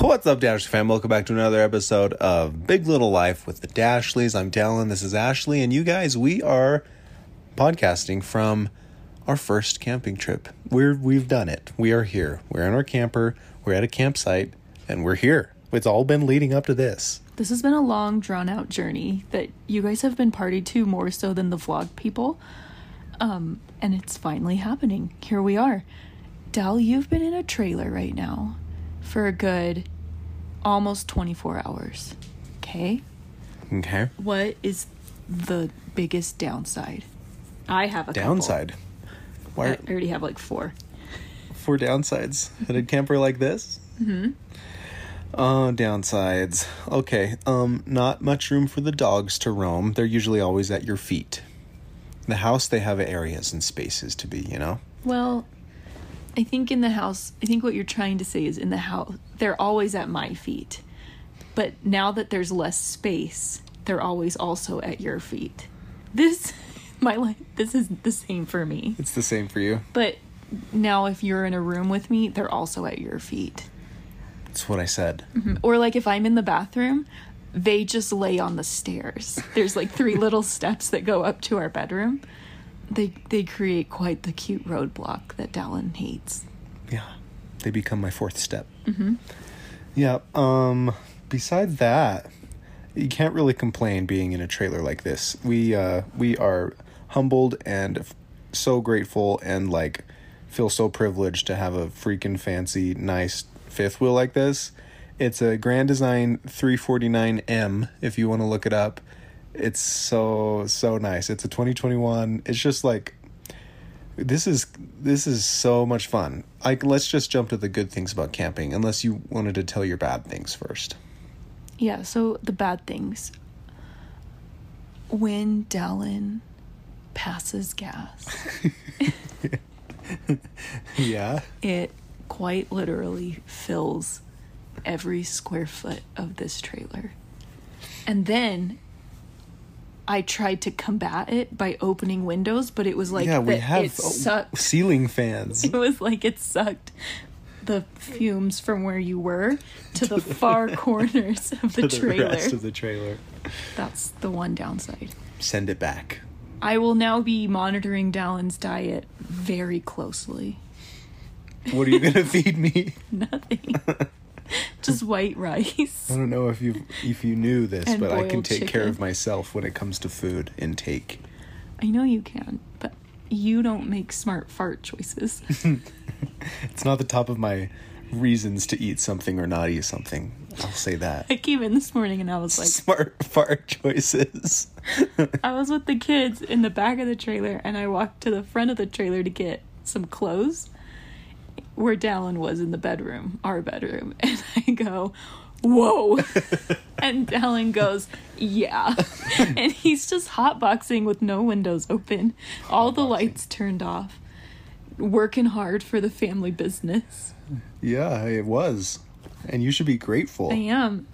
What's up, Dash fam? Welcome back to another episode of Big Little Life with the Dashleys. I'm Dallin. This is Ashley, and you guys, we are podcasting from our first camping trip. We're we've done it. We are here. We're in our camper. We're at a campsite, and we're here. It's all been leading up to this. This has been a long, drawn out journey that you guys have been party to more so than the vlog people. Um, and it's finally happening. Here we are. Dal, you've been in a trailer right now for a good almost 24 hours. Okay? Okay. What is the biggest downside? I have a couple. Downside. Why? I already have like four. Four downsides at a camper like this. Mm-hmm. Uh, downsides. Okay. Um, not much room for the dogs to roam. They're usually always at your feet. The house, they have areas and spaces to be. You know. Well, I think in the house, I think what you're trying to say is in the house, they're always at my feet. But now that there's less space, they're always also at your feet. This, my life, this is the same for me. It's the same for you. But now if you're in a room with me, they're also at your feet. That's what I said. Mm-hmm. Or like if I'm in the bathroom, they just lay on the stairs. There's like three little steps that go up to our bedroom. They they create quite the cute roadblock that Dallin hates. Yeah, they become my fourth step. Mm-hmm. Yeah. Um. Besides that, you can't really complain being in a trailer like this. We uh we are humbled and f- so grateful and like feel so privileged to have a freaking fancy nice fifth wheel like this. It's a Grand Design 349M if you want to look it up. It's so so nice. It's a 2021. It's just like this is this is so much fun. Like let's just jump to the good things about camping unless you wanted to tell your bad things first. Yeah, so the bad things. When Dallin passes gas, Yeah. it quite literally fills every square foot of this trailer. And then I tried to combat it by opening windows, but it was like yeah, we the- have oh, ceiling fans. It was like it sucked the fumes from where you were to the far corners of the to trailer. The rest of the trailer. That's the one downside. Send it back. I will now be monitoring Dallin's diet very closely. What are you gonna feed me? Nothing. Just white rice. I don't know if you if you knew this, And but I can boiled take care chicken. of myself when it comes to food intake. I know you can, but you don't make smart fart choices. It's not the top of my reasons to eat something or not eat something. I'll say that. I came in this morning and I was like, Smart fart choices. I was with the kids in the back of the trailer and I walked to the front of the trailer to get some clothes where Dallin was in the bedroom, our bedroom. And I go, Whoa. and Dallin goes, Yeah. and he's just hotboxing with no windows open, all the lights turned off, working hard for the family business. yeah, it was. And you should be grateful I am.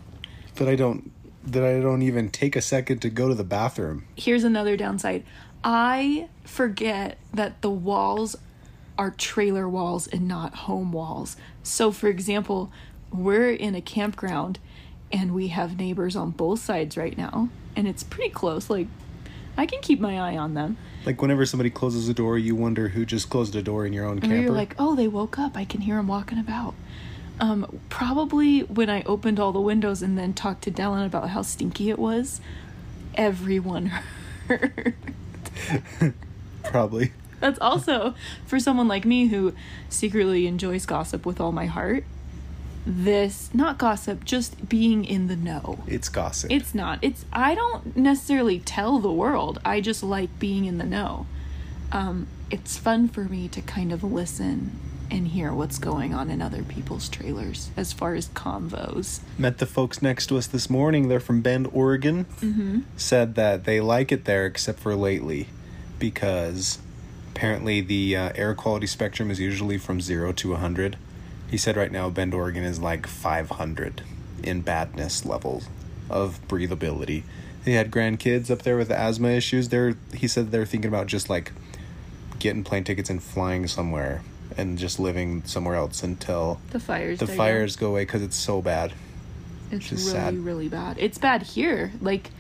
that I don't that I don't even take a second to go to the bathroom. here's another downside. I forget that the walls are trailer walls and not home walls. So, for example, we're in a campground and we have neighbors on both sides right now, and it's pretty close. Like, I can keep my eye on them. Like whenever somebody closes a door, you wonder who just closed a door in your own camper. you're like, oh, they woke up. I can hear them walking about. Um, probably when I opened all the windows and then talked to Dallin about how stinky it was, everyone heard. Probably. That's also for someone like me who secretly enjoys gossip with all my heart. This, not gossip, just being in the know. It's gossip. It's not. It's I don't necessarily tell the world. I just like being in the know. Um, it's fun for me to kind of listen and hear what's going on in other people's trailers as far as convos. Met the folks next to us this morning. They're from Bend, Oregon. Mm-hmm. Said that they like it there except for lately because apparently the uh, air quality spectrum is usually from 0 to 100. He said right now Bend, Oregon is like 500 in badness level of breathability. They had grandkids up there with asthma issues. They're he said they're thinking about just like getting plane tickets and flying somewhere and just living somewhere else until The fires. the die down. fires go away because it's so bad. It's is really, sad. really bad. It's bad here. Like,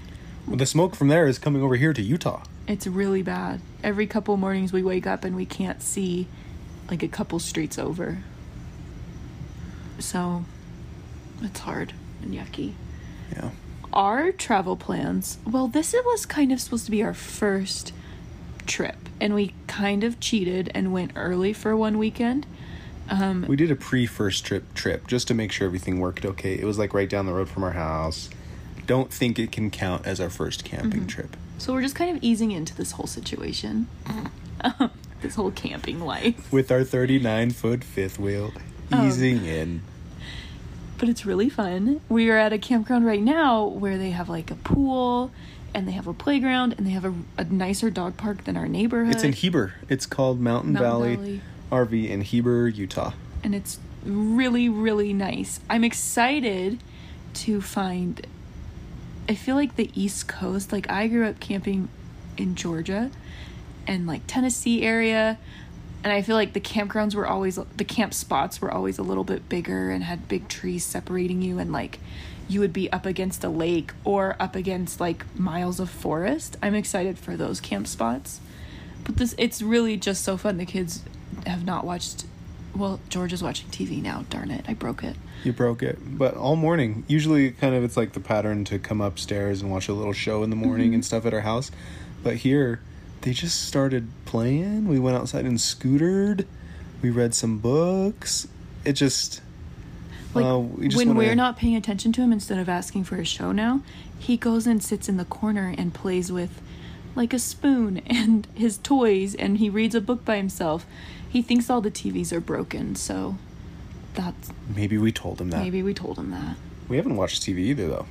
The smoke from there is coming over here to Utah. It's really bad. Every couple mornings we wake up and we can't see like a couple streets over. So, it's hard and yucky. Yeah. Our travel plans, well, this was kind of supposed to be our first trip, and we kind of cheated and went early for one weekend. Um, We did a pre first trip trip just to make sure everything worked okay. It was like right down the road from our house. Don't think it can count as our first camping Mm-hmm. trip. So we're just kind of easing into this whole situation, this whole camping life. With our 39 foot fifth wheel Um, easing in. but it's really fun. We are at a campground right now where they have like a pool and they have a playground and they have a, a nicer dog park than our neighborhood. It's in Heber. It's called Mountain, Mountain Valley, Valley. RV in Heber, Utah. and it's really really nice. I'm excited to find I feel like the East Coast, like I grew up camping in Georgia and like Tennessee area and I feel like the campgrounds were always the camp spots were always a little bit bigger and had big trees separating you and like you would be up against a lake or up against like miles of forest. I'm excited for those camp spots. But this it's really just so fun. The kids have not watched well, George is watching TV now, darn it. I broke it. You broke it. But all morning, usually kind of it's like the pattern to come upstairs and watch a little show in the morning Mm-hmm. and stuff at our house. But here, they just started playing. We went outside and scootered. We read some books. It just. Like uh, we just when wanna- we're not paying attention to him instead of asking for a show now, he goes and sits in the corner and plays with like a spoon and his toys and he reads a book by himself. He thinks all the TVs are broken, so that's Maybe we told him that. maybe we told him that. We haven't watched TV either, though.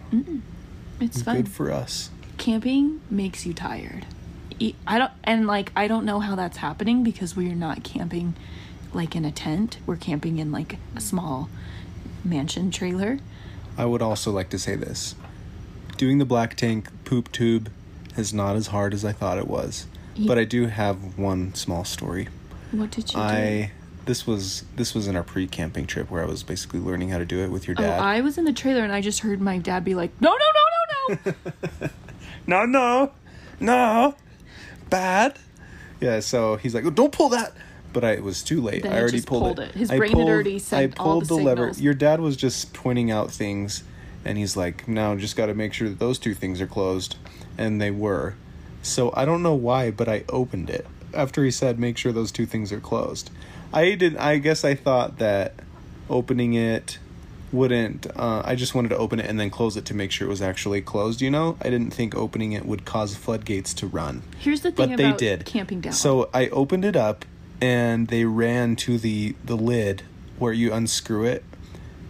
It's fun. Good for us. camping makes you tired. I don't and like I don't know how that's happening because we are not camping like in a tent. We're camping in like a small mansion trailer. I would also like to say this. Doing the black tank poop tube is not as hard as I thought it was. Ye- But I do have one small story. What did you do? I this was this was in our pre-camping trip where I was basically learning how to do it with your Oh, dad. I was in the trailer and I just heard my dad be like, "No, no, no, no, no." no, no, no, bad. Yeah, so he's like, oh, "Don't pull that." But I, it was too late. Then I already just pulled, pulled it. it. His I brain had pulled, already I sent all pulled the the, lever. signals. Your dad was just pointing out things, and he's like, "Now, just got to make sure that those two things are closed," and they were. So I don't know why, but I opened it after he said, "Make sure those two things are closed." I did. I guess I thought that opening it wouldn't. Uh, I just wanted to open it and then close it to make sure it was actually closed. You know, I didn't think opening it would cause floodgates to run Here's the thing but they about did camping down. So I opened it up, and they ran to the the lid where you unscrew it.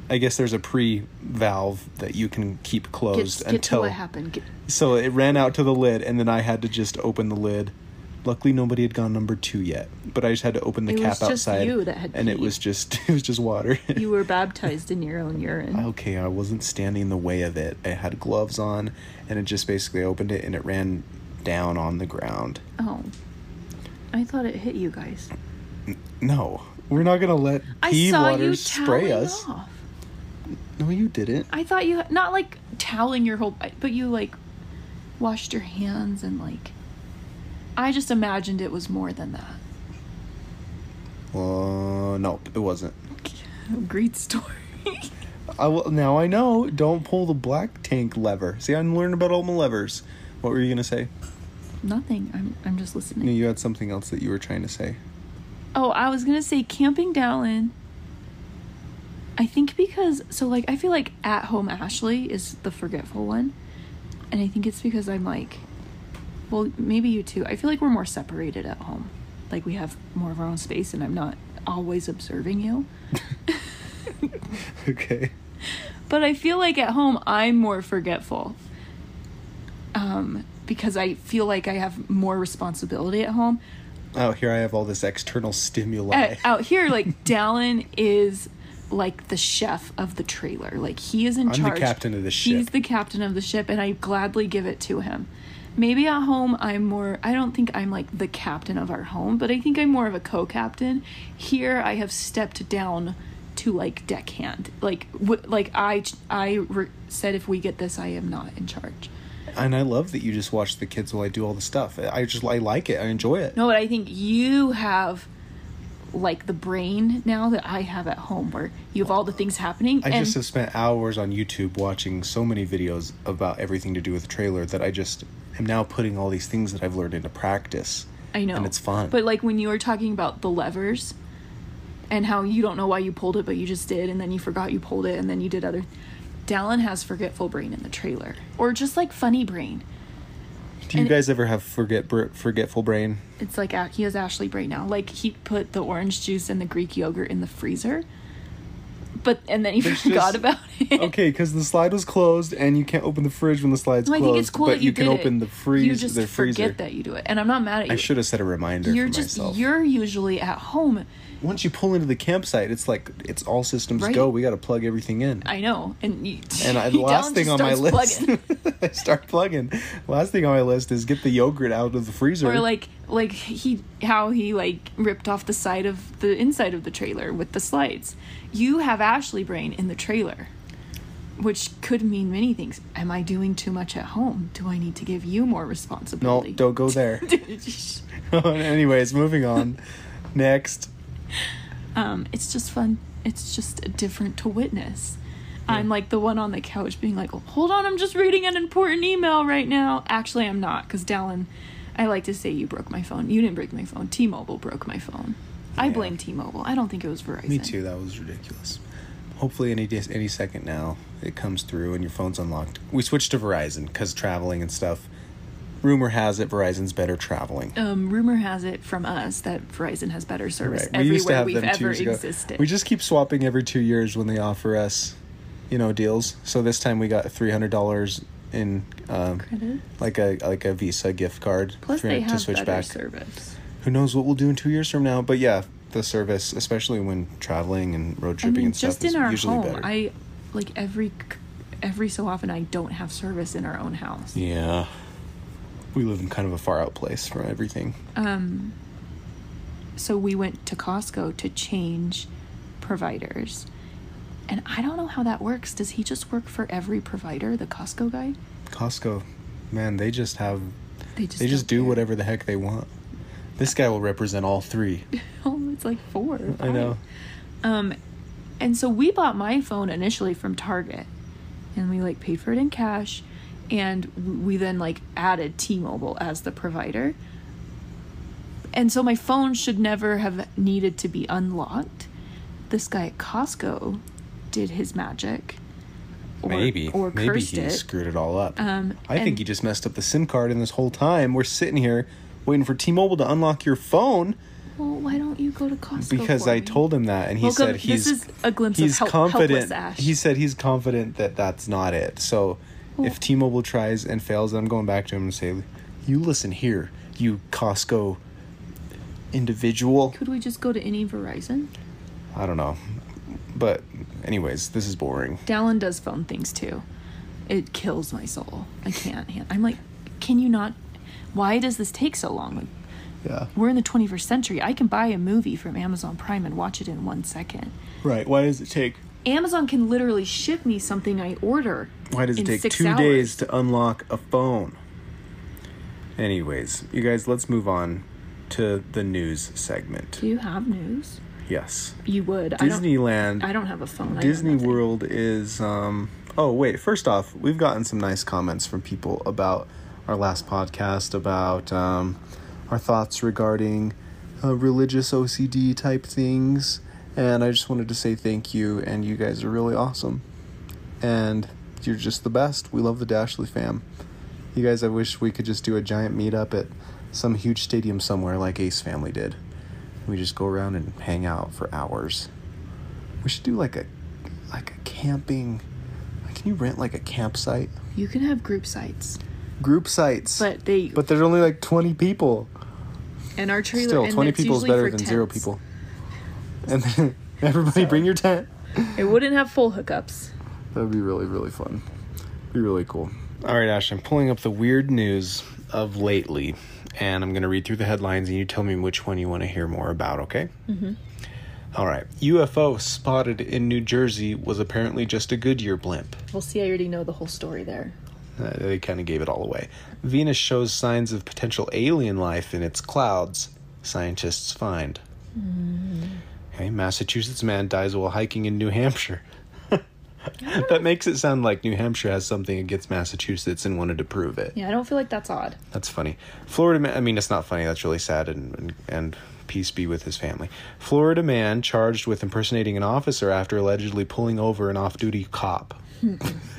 I guess there's a pre valve that you can keep get, closed get to until. what happened. Get, So it ran out to the lid, and then I had to just open the lid. Luckily, nobody had gone number two yet, but I just had to open the It cap was just outside, you that had and it was just it was just water. you were baptized in your own urine. okay, I wasn't standing in the way of it. I had gloves on, and it just basically opened it, and it ran down on the ground. Oh. I thought it hit you guys. No, we're not gonna let I saw water you spray us. off. No, you didn't. I thought you not like toweling your whole, but you like washed your hands and like. I just imagined it was more than that. Uh, no, it wasn't. Great story. I will, now I know. Don't pull the black tank lever. See, I'm learning about all my levers. What were you gonna say? Nothing. I'm I'm just No, listening. you had something else that you were trying to say. Oh, I was gonna say camping Dallin. I think because so like I feel like at home Ashley is the forgetful one, and I think it's because I'm like, well maybe you too. I feel like we're more separated at home, like we have more of our own space, and I'm not always observing you. Okay. But I feel like at home I'm more forgetful. Um, because I feel like I have more responsibility at home. Out here, I have all this external stimuli. At- out here, like Dallin is like the chef of the trailer. Like he is in I'm the charge. captain of the ship He's the captain of the ship, and I gladly give it to him. Maybe at home I'm more I don't think I'm like the captain of our home, but I think I'm more of a co-captain. Here I have stepped down to like deckhand. Like w- like I I re- said if we get this I am not in charge. And I love that you just watch the kids while I do all the stuff. I just I like it. I enjoy it. No, but I think you have like the brain now that I have at home where you have all the things happening I just have spent hours on YouTube watching so many videos about everything to do with the trailer that I just am now putting all these things that I've learned into practice. I know. And it's fun. But like when you were talking about the levers and how you don't know why you pulled it, but you just did, and then you forgot you pulled it, and then you did other. Dallin has forgetful brain in the trailer, or just like funny brain. do you and- guys ever have forget br- forgetful brain? It's like he has Ashley brain now. Like he put the orange juice and the Greek yogurt in the freezer, but and then he There's forgot just- about it. Okay, because the slide was closed, and you can't open the fridge when the slide's No, I closed. think it's cool but that you, can did open it. the freeze. You just the freezer. forget that you do it, and I'm not mad at you. I should have set a reminder You're for just myself. you're usually at home. Once you pull into the campsite, it's like it's all systems Right. go. We got to plug everything in. I know, and you, And I, the Dallin last thing just on my starts list, plugging. I start plugging. Last thing on my list is get the yogurt out of the freezer. or like like he how he like ripped off the side of the inside of the trailer with the slides. You have Ashley brain in the trailer, which could mean many things. Am I doing too much at home? Do I need to give you more responsibility? no, don't go there. Anyways, moving on. Next, um, it's just fun. It's just different to witness. I'm like the one on the couch being like, hold on, I'm just reading an important email right now. Actually, I'm not, because Dallin, I like to say you broke my phone. You didn't break my phone. T Mobile broke my phone. I blame T Mobile. I don't think it was Verizon. me too. That was ridiculous. Hopefully, any dis- any second now, it comes through and your phone's unlocked. We switched to Verizon because traveling and stuff. Rumor has it Verizon's better traveling. Um, rumor has it from us that Verizon has better service Right. We used to everywhere have we've ever existed. We just keep swapping every two years when they offer us, you know, deals. So this time we got three hundred dollars in, um, like a like a Visa gift card Plus, for- they to switch better back. service. Who knows what we'll do in two years from now? But yeah, the service, especially when traveling and road I tripping mean, and stuff, just is in our usually home, better. I like every every so often I don't have service in our own house. yeah, we live in kind of a far out place from everything. Um, so we went to Costco to change providers. And I don't know how that works. Does he just work for every provider, the Costco guy? Costco, man, they just have They just they just don't care. whatever the heck they want. This guy will represent all three. Oh, it's like four. I know. Um, and so we bought my phone initially from Target, and we like paid for it in cash, and we then like added T-Mobile as the provider. And so my phone should never have needed to be unlocked. This guy at Costco did his magic. Or, maybe, or maybe cursed he it. screwed it all up. Um, I think he just messed up the SIM card, and this whole time we're sitting here waiting for T-Mobile to unlock your phone Well, why don't you go to Costco? because I me? told him that, and he Welcome- said he's a glimpse he's help, confident. He said he's confident that that's not it. So if T-Mobile tries and fails, I'm going back to him and say, "You listen here, you Costco individual." Could we just go to any Verizon? I don't know, but anyways, this is boring. Dallin does phone things too. It kills my soul. I can't. hand- I'm like, can you not? Why does this take so long? Like, Yeah. we're in the 21st century. I can buy a movie from Amazon Prime and watch it in one second. Right. Why does it take? Amazon can literally ship me something I order. Why does it in take six two hours. days to unlock a phone? Anyways, you guys, let's move on to the news segment. Do you have news? Yes. You would. I Disneyland don't, I don't have a phone. Disney. World is um oh wait, first off, we've gotten some nice comments from people about our last podcast about um our thoughts regarding uh, religious OCD type things and I just wanted to say thank you and you guys are really awesome. And you're just the best. We love the Dashley fam. You guys I wish we could just do a giant meetup at some huge stadium somewhere like Ace Family did. We just go around and hang out for hours. We should do like a like a camping. Can you rent like a campsite? You can have group sites, Group sites. but they but there's only like 20 people. and our trailer. Still, and 20 people is better for than zero people. And then everybody So- bring your tent. It wouldn't have full hookups. That would be really, really fun. Be really cool. All right, Ash, I'm pulling up the weird news of lately, and I'm going to read through the headlines, and you tell me which one you want to hear more about. Okay. Mm-hmm. All right. UFO spotted in New Jersey was apparently just a Goodyear blimp. We'll see. I already know the whole story there. Uh, they kind of gave it all away. Venus shows signs of potential alien life in its clouds. Scientists find. Mm. Okay, Massachusetts man dies while hiking in New Hampshire. that makes it sound like New Hampshire has something against Massachusetts and wanted to prove it. Yeah, I don't feel like that's odd. That's funny. Florida man, I mean, it's not funny. That's really sad and, and, and peace be with his family. Florida man charged with impersonating an officer after allegedly pulling over an off duty cop.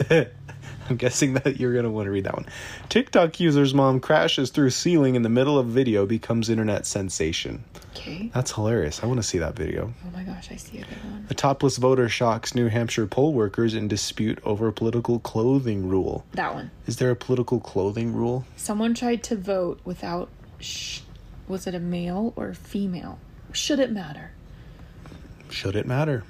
I'm guessing that you're going to want to read that one. TikTok user's mom crashes through ceiling in the middle of video becomes internet sensation. Okay. That's hilarious. I want to see that video. Oh my gosh, I see a good one. A topless voter shocks New Hampshire poll workers in dispute over a political clothing rule. That one. Is there a political clothing rule? Someone tried to vote without. Sh- was it a male or female? Should it matter? Should it matter?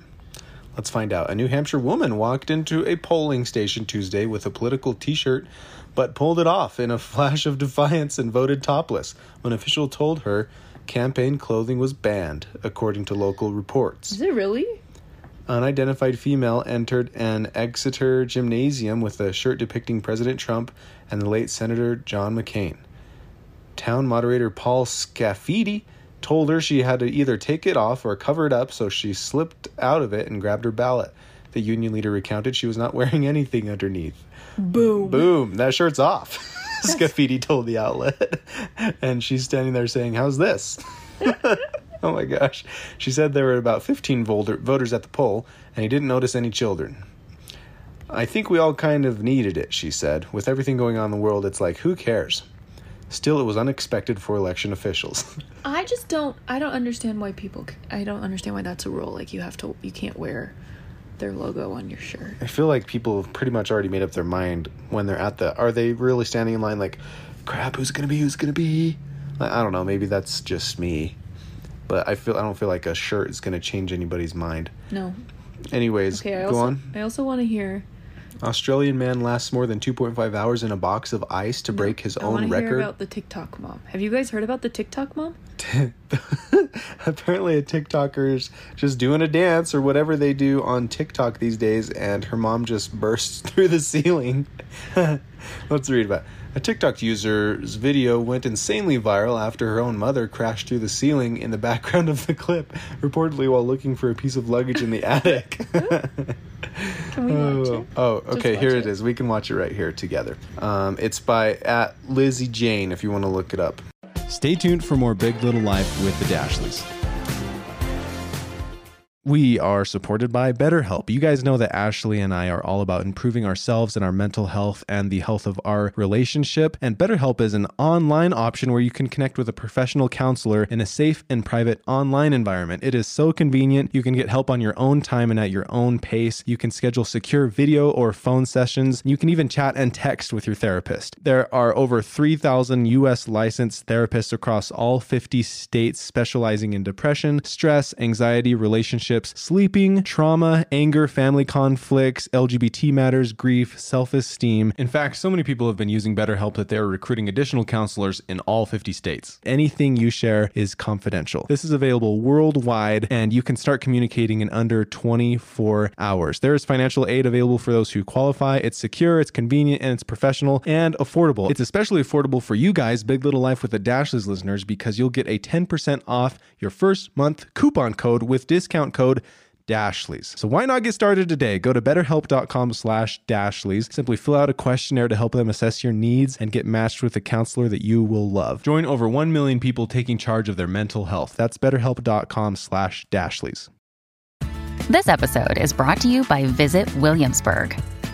Let's find out. A New Hampshire woman walked into a polling station Tuesday with a political t shirt, but pulled it off in a flash of defiance and voted topless when an official told her campaign clothing was banned, according to local reports. Is it really? Unidentified female entered an Exeter gymnasium with a shirt depicting President Trump and the late Senator John McCain. Town moderator Paul Scafidi told her she had to either take it off or cover it up, so she slipped out of it and grabbed her ballot. The union leader recounted she was not wearing anything underneath. Boom. Boom. That shirt's off. Scafidi told the outlet. And she's standing there saying, How's this? oh my gosh. She said there were about 15 voter- voters at the poll, and he didn't notice any children. I think we all kind of needed it, she said. With everything going on in the world, it's like, who cares? Still, it was unexpected for election officials. I just don't. I don't understand why people. I don't understand why that's a rule. Like you have to. You can't wear their logo on your shirt. I feel like people have pretty much already made up their mind when they're at the. Are they really standing in line like, crap? Who's gonna be? Who's gonna be? I don't know. Maybe that's just me, but I feel I don't feel like a shirt is gonna change anybody's mind. No. Anyways, Okay. I go also. on. I also want to hear. Australian man lasts more than 2.5 hours in a box of ice to break his I own hear record. about the TikTok mom. Have you guys heard about the TikTok mom? Apparently, a TikToker's just doing a dance or whatever they do on TikTok these days, and her mom just bursts through the ceiling. Let's read about it. A TikTok user's video went insanely viral after her own mother crashed through the ceiling in the background of the clip, reportedly while looking for a piece of luggage in the attic. Can we watch Oh, it? oh, Just okay. Here watch it is. We can watch it right here together. Um, it's by at Lizzie Jane. If you want to look it up. Stay tuned for more Big Little Life with the Dashleys. We are supported by BetterHelp. You guys know that Ashley and I are all about improving ourselves and our mental health and the health of our relationship. And BetterHelp is an online option where you can connect with a professional counselor in a safe and private online environment. It is so convenient. You can get help on your own time and at your own pace. You can schedule secure video or phone sessions. You can even chat and text with your therapist. There are over 3,000 US licensed therapists across all 50 states specializing in depression, stress, anxiety, relationships, sleeping, trauma, anger, family conflicts, LGBT matters, grief, self esteem. In fact, so many people have been using BetterHelp that they're recruiting additional counselors in all 50 states. Anything you share is confidential. This is available worldwide, and you can start communicating in under 24 hours. There is financial aid available for those who qualify. It's secure, it's convenient, and it's professional and affordable. It's especially affordable for you guys, Big Little Life with the Dashleys listeners, because you'll get a 10% off your first month coupon code with discount code Dashleys. So why not get started today? Go to betterhelp.com slash Dashleys. Simply fill out a questionnaire to help them assess your needs and get matched with a counselor that you will love. Join over 1 million people taking charge of their mental health. That's betterhelp.com slash Dashleys. This episode is brought to you by Visit Williamsburg.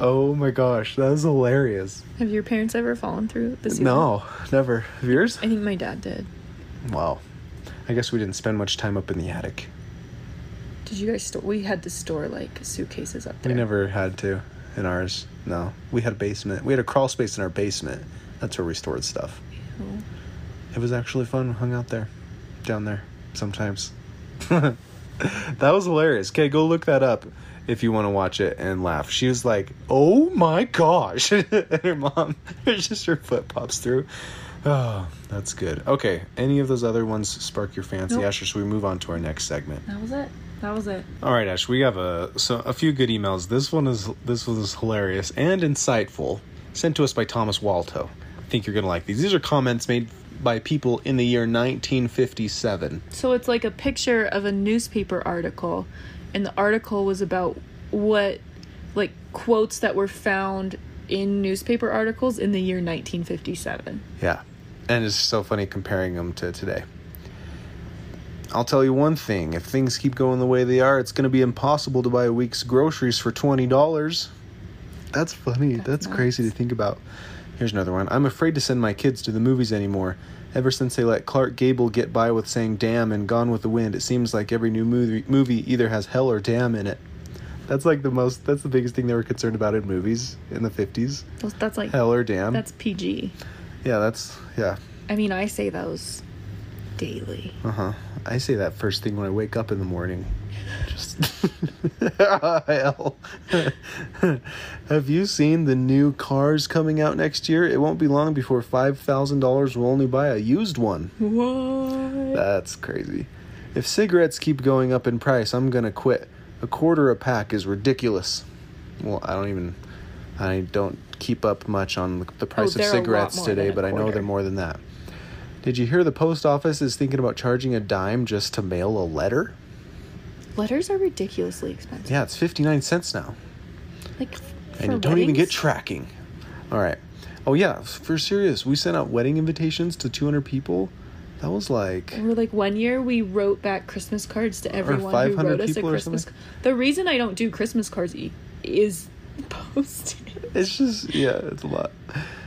Oh my gosh, that was hilarious. Have your parents ever fallen through the ceiling? No, never. Have yours? I think my dad did. Wow. I guess we didn't spend much time up in the attic. Did you guys store? We had to store like suitcases up there. We never had to in ours. No. We had a basement. We had a crawl space in our basement. That's where we stored stuff. It was actually fun. We Hung out there. Down there. Sometimes. that was hilarious. Okay, go look that up if you want to watch it and laugh. She was like, "Oh my gosh!" and her mom, it's just her foot pops through. Oh, that's good. Okay, any of those other ones spark your fancy, Nope. Ash? Or should we move on to our next segment? That was it. That was it. All right, Ash, we have a so a few good emails. This one is this one is hilarious and insightful, sent to us by Thomas Walto. I think you're gonna like these. These are comments made by people in the year 1957. So it's like a picture of a newspaper article, and the article was about what, like, quotes that were found in newspaper articles in the year 1957. Yeah, and it's so funny comparing them to today. I'll tell you one thing: if things keep going the way they are, it's gonna be impossible to buy a week's groceries for twenty dollars. That's funny. That's, crazy to think about. Here's another one. I'm afraid to send my kids to the movies anymore. Ever since they let Clark Gable get by with saying "damn" and "Gone with the Wind," it seems like every new movie movie either has hell or damn in it. That's like the most. That's the biggest thing they were concerned about in movies in the 50s. Those- That's like Hell or damn. that's PG. yeah, that's yeah. I mean, I say those daily. Uh huh. I say that first thing when I wake up in the morning. Hell. Have you seen the new cars coming out next year? It won't be long before five thousand dollars will only buy a used one. What? That's crazy. If cigarettes keep going up in price, I'm gonna quit. A quarter a pack is ridiculous. Well, I don't even. I don't keep up much on the- price oh, of a lot cigarettes today, but I know they're more than that. Did you hear the post office is thinking about charging a dime just to mail a letter? Letters are ridiculously expensive. Yeah, it's 59 cents now. Like, And you don't even get tracking. All right. Oh, yeah, for serious. We sent out wedding invitations to 200 people. That was like. we're like one year we wrote back Christmas cards to everyone who 500 wrote us a Christmas. The reason I don't do Christmas cards e- is postage. It's just yeah, it's a lot.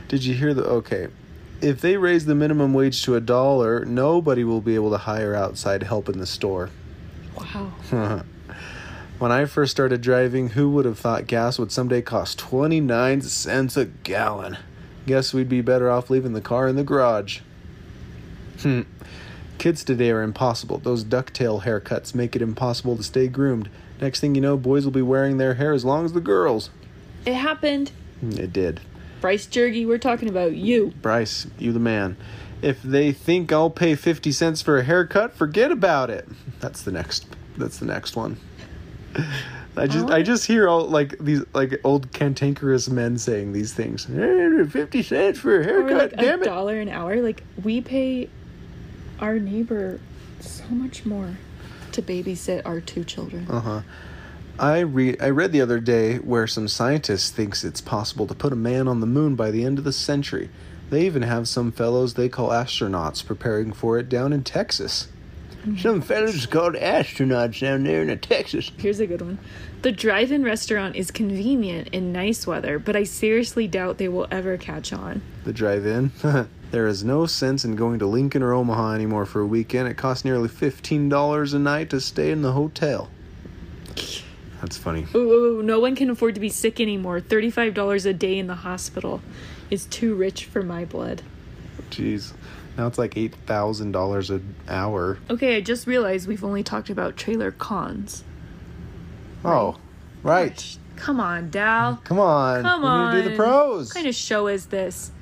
Did you hear the okay? If they raise the minimum wage to a dollar, nobody will be able to hire outside help in the store. Wow. When I first started driving, who would have thought gas would someday cost 29 cents a gallon? Guess we'd be better off leaving the car in the garage. Hmm. Kids today are impossible. Those ducktail haircuts make it impossible to stay groomed. Next thing you know, boys will be wearing their hair as long as the girls. It happened. It did. Bryce Jergy, we're talking about you. Bryce, you the man. If they think I'll pay 50 cents for a haircut, forget about it. That's the next that's the next one. I just I just hear all like these like old cantankerous men saying these things. "Eh, 50 cents for a haircut, like damn a it. dollar an hour. Like we pay our neighbor so much more to babysit our two children. Uh-huh. I read I read the other day where some scientists thinks it's possible to put a man on the moon by the end of the century. They even have some fellows they call astronauts preparing for it down in Texas. Some fellows called astronauts down there in Texas. Here's a good one. The drive-in restaurant is convenient in nice weather, but I seriously doubt they will ever catch on. The drive-in. there is no sense in going to Lincoln or Omaha anymore for a weekend. It costs nearly fifteen dollars a night to stay in the hotel. That's funny. Ooh, ooh, ooh, no one can afford to be sick anymore. $35 a day in the hospital is too rich for my blood. Jeez. Now it's like eight thousand dollars an hour. Okay, I just realized we've only talked about trailer cons. Oh, right. Come on, Dal. Come on. Come on. we need to do the pros. What kind of show is this?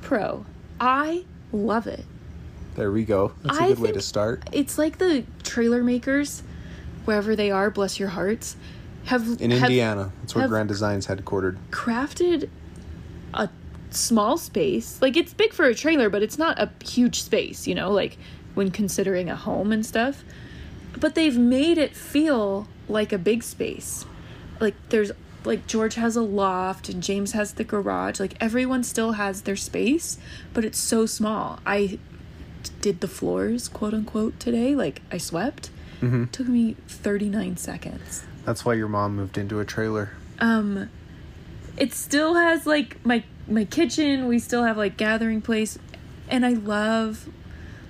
Pro. I love it. There we go. That's a I good way to start. It's like the trailer makers, wherever they are, bless your hearts, have In have Indiana, that's where Grand Design's headquartered. crafted small space. Like it's big for a trailer, but it's not a huge space, you know, like when considering a home and stuff. But they've made it feel like a big space. Like there's like George has a loft and James has the garage. Like everyone still has their space, but it's so small. I did the floors, quote unquote, today. Like I swept. Took me 39 seconds That's why your mom moved into a trailer. um it still has like my my kitchen we still have like gathering place and i love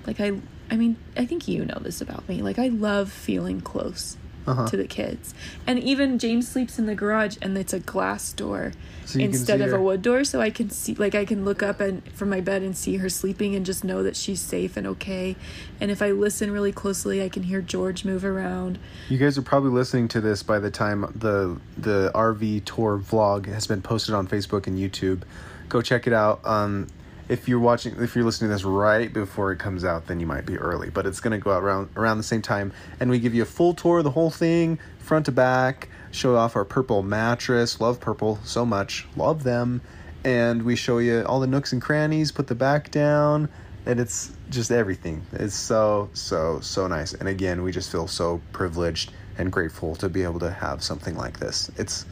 like i i mean i think you know this about me like i love feeling close Uh-huh. to the kids and even james sleeps in the garage and it's a glass door So instead of her. a wood door so i can see like i can look up and from my bed and see her sleeping and just know that she's safe and okay and if i listen really closely i can hear george move around You guys are probably listening to this by the time the the RV tour vlog has been posted on Facebook and YouTube. Go check it out. Um, if you're watching, if you're listening to this right before it comes out, then you might be early. But it's gonna go out around around the same time, and we give you a full tour of the whole thing, front to back. Show off our purple mattress. Love purple so much. Love them. And we show you all the nooks and crannies. Put the back down and it's just everything. It's so so so nice. And again, we just feel so privileged and grateful to be able to have something like this. It's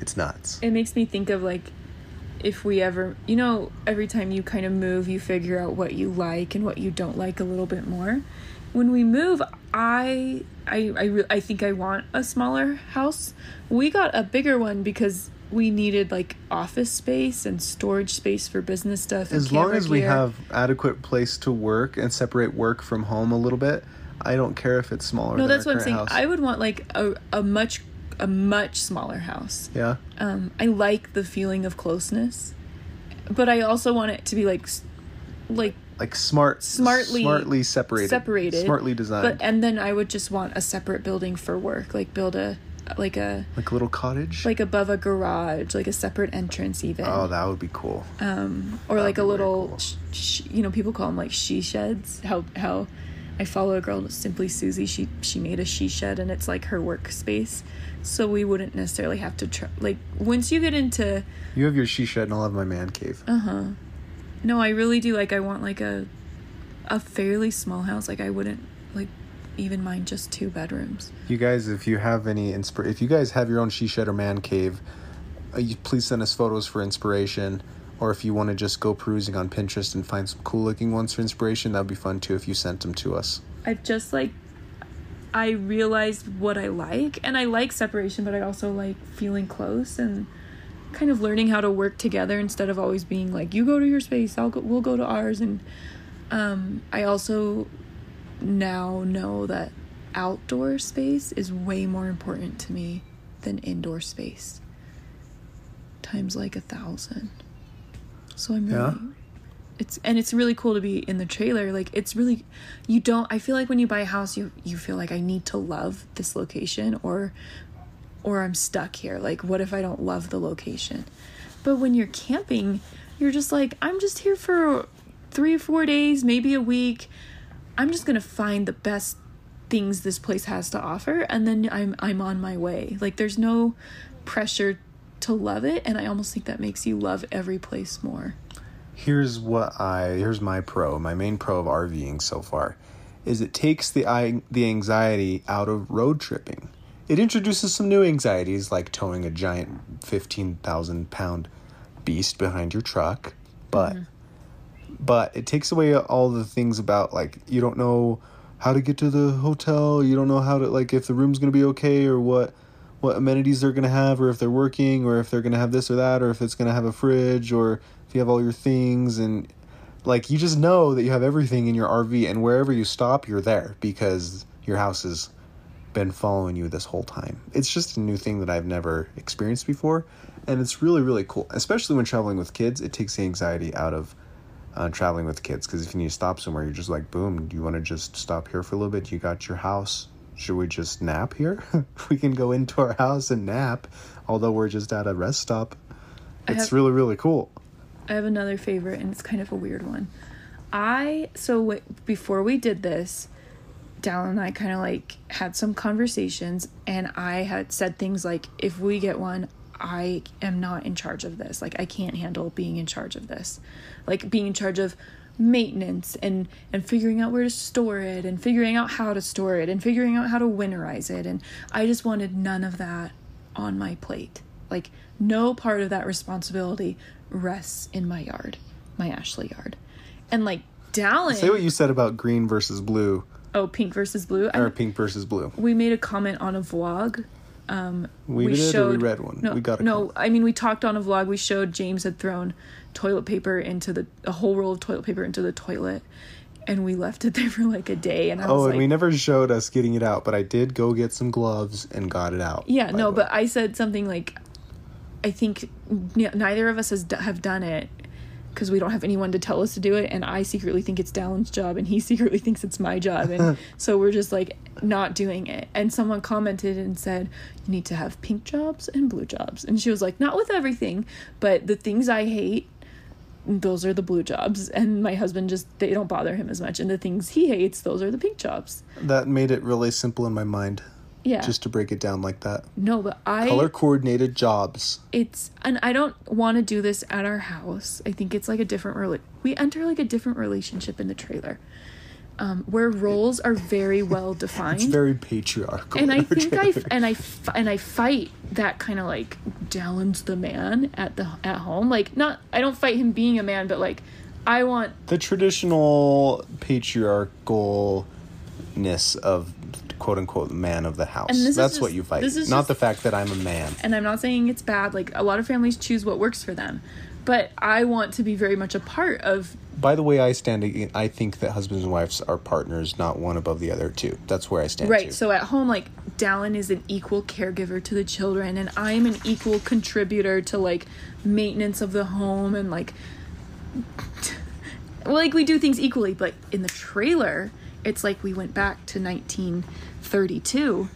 it's nuts. it makes me think of like if we ever you know every time you kind of move you figure out what you like and what you don't like a little bit more. When we move i i i, re- I think i want a smaller house. We got a bigger one because we needed like office space and storage space for business stuff As long as we have adequate place to work and separate work from home a little bit, I don't care if it's smaller. no that's what i'm saying. current i would want like a, a much a much smaller house yeah. um, I like the feeling of closeness, but I also want it to be like, like Like smart, Smartly smartly separated, separated, smartly designed, But and then I would just want a separate building for work, like build a like a like a little cottage. like above a garage, like a separate entrance even, oh, that would be cool. um, or that'd like a little, cool. sh- sh- you know, people call them like she sheds. How how I follow a girl, simply Susie. She she made a she shed, and it's like her workspace. So we wouldn't necessarily have to try. Like once you get into You have your she shed, and I'll have my man cave. Uh, huh. No, I really do like I want like a a fairly small house. Like I wouldn't like even mind just two bedrooms. You guys, if you have any inspir, if you guys have your own she shed or man cave, uh, you, please send us photos for inspiration. Or if you want to just go perusing on Pinterest and find some cool looking ones for inspiration, that'd be fun too if you sent them to us. I've just like I realized what I like and I like separation, but I also like feeling close and kind of learning how to work together instead of always being like you go to your space, I'll go we'll go to ours and um I also now know that outdoor space is way more important to me than indoor space. Times like a thousand. So I'm really Yeah? it's and it's really cool to be in the trailer. Like it's really you don't i feel like when you buy a house you you feel like i need to love this location or or i'm stuck here. Like what if i don't love the location? But when you're camping you're just like i'm just here for three or four days maybe a week. I'm just gonna find the best things this place has to offer and then i'm i'm on my way. Like there's no pressure to love it and i almost think that makes you love every place more. Here's what I here's my pro, my main pro of RVing so far, is it takes the i- the anxiety out of road tripping. It introduces some new anxieties like towing a giant fifteen thousand pound beast behind your truck, but mm-hmm. but it takes away all the things about like you don't know how to get to the hotel, you don't know how to like if the room's gonna be okay or what what amenities they're gonna have or if they're working or if they're gonna have this or that or if it's gonna have a fridge or if you have all your things and like you just know that you have everything in your RV and wherever you stop you're there because your house has been following you this whole time. It's just a new thing that I've never experienced before and it's really really cool. Especially when traveling with kids, it takes the anxiety out of uh, traveling with kids because if you need to stop somewhere, you're just like, boom. Do you want to just stop here for a little bit? You got your house. Should we just nap here? we can go into our house and nap, although we're just at a rest stop. It's have- really really cool. I have another favorite, and it's kind of a weird one. I so w- before we did this, Dallin and I kind of like had some conversations, and I had said things like, "If we get one, I am not in charge of this. Like, I can't handle being in charge of this. Like, being in charge of." Maintenance and and figuring out where to store it and figuring out how to store it and figuring out how to winterize it and I just wanted none of that on my plate. Like no part of that responsibility rests in my yard, my Ashley yard. And like Dallin Say what you said about green versus blue Oh, pink versus blue. I- or pink versus blue. we made a comment on a vlog. Um, we, did or we read one. No, we got no. comment. I mean, we talked on a vlog. We showed James had thrown toilet paper into the a whole roll of toilet paper into the toilet, and we left it there for like a day. And I Oh, and like, we never showed us getting it out, but I did go get some gloves and got it out. Yeah, no, but I said something like, I think neither of us has d- have done it because we don't have anyone to tell us to do it, and I secretly think it's Dallin's job, and he secretly thinks it's my job, and so we're just like not doing it. And someone commented and said, "You need to have pink jobs and blue jobs," and she was like, "Not with everything, but the things I hate." Those are the blue jobs, and my husband just they don't bother him as much. And the things he hates, those are the pink jobs. that made it really simple in my mind. Yeah, Just to break it down like that. no, but I Color coordinated jobs. it's and I don't want to do this at our house. I think it's like a different rela- we enter like a different relationship in the trailer. Um, where roles are very well defined. It's very patriarchal. and I think I and I f- and I fight that kind of like Dallin's the man at the at home. Like not I don't fight him being a man, but like I want the traditional patriarchalness of quote unquote man of the house. And this is That's what you fight. Not just- the fact that I'm a man. and I'm not saying it's bad. Like a lot of families choose what works for them, but I want to be very much a part of By the way I stand, I think that husbands and wives are partners, not one above the other. Too. That's where I stand. Right. too. So at home, like Dallin is an equal caregiver to the children, and I'm an equal contributor to like maintenance of the home and like, well, like we do things equally. But in the trailer, it's like we went back to 1932,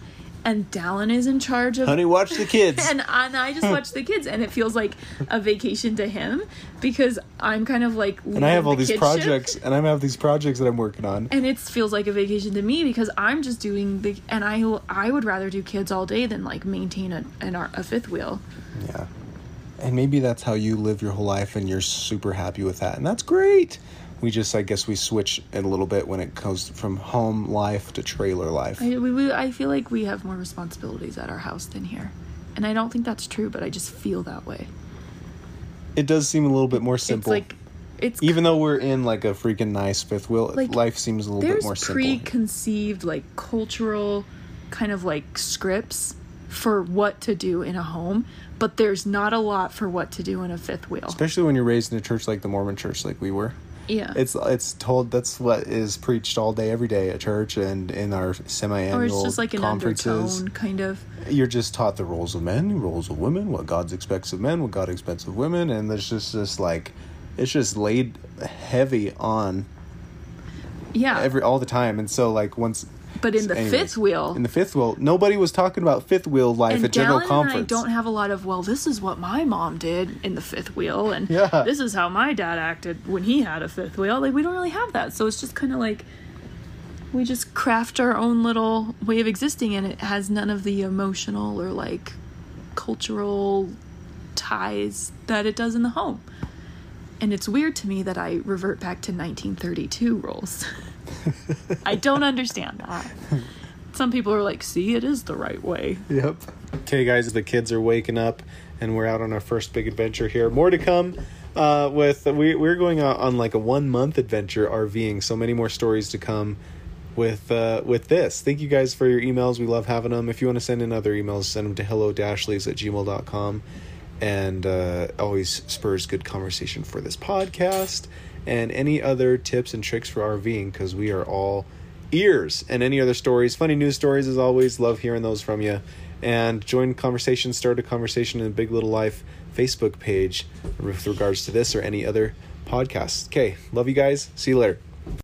and Dallin is in charge of honey, watch the kids. and, and I just watch the kids, and it feels like a vacation to him because I'm kind of like. and I have all the these projects, ship, and I have these projects that I'm working on. and it feels like a vacation to me because I'm just doing the. And I I would rather do kids all day than like maintain a an, a fifth wheel. Yeah. And maybe that's how you live your whole life and you're super happy with that. And that's great. We just, I guess, we switch it a little bit when it goes from home life to trailer life. I we, we I feel like we have more responsibilities at our house than here, and I don't think that's true, but I just feel that way. It does seem a little bit more simple. It's like. It's Even though we're in like a freaking nice fifth wheel, Like, life seems a little bit more simple. preconceived like cultural kind of like scripts for what to do in a home but there's not a lot for what to do in a fifth wheel Especially when you're raised in a church like the Mormon church, like we were. Yeah. It's it's told that's what is preached all day, every day at church and in our semi-annual or it's just like an undertone kind of. You're just taught the roles of men, the roles of women, what God expects of men, what God expects of women, and there's just this like, it's just laid heavy on yeah. every all the time, and so like once. But in the anyways, fifth wheel in the fifth wheel, nobody was talking about fifth wheel life and at general Dallin conference. and I don't have a lot of well this is what my mom did in the fifth wheel and Yeah. this is how my dad acted when he had a fifth wheel like we don't really have that so it's just kind of like we just craft our own little way of existing and it has none of the emotional or like cultural ties that it does in the home and it's weird to me that I revert back to 1932 rules. I don't understand that. Some people are like, see, it is the right way. Yep. Okay, guys, the kids are waking up, and we're out on our first big adventure here. More to come. Uh, with we we're going out on like a one month adventure RVing. So many more stories to come with uh, with this. Thank you guys for your emails. We love having them. If you want to send in other emails, send them to hello dashleys at gmail.com. And uh, always spurs good conversation for this podcast and any other tips and tricks for RVing because we are all ears and any other stories, funny news stories as always. Love hearing those from you. And join conversation, start a conversation in the Big Little Life Facebook page with regards to this or any other podcasts. Okay, love you guys. See you later.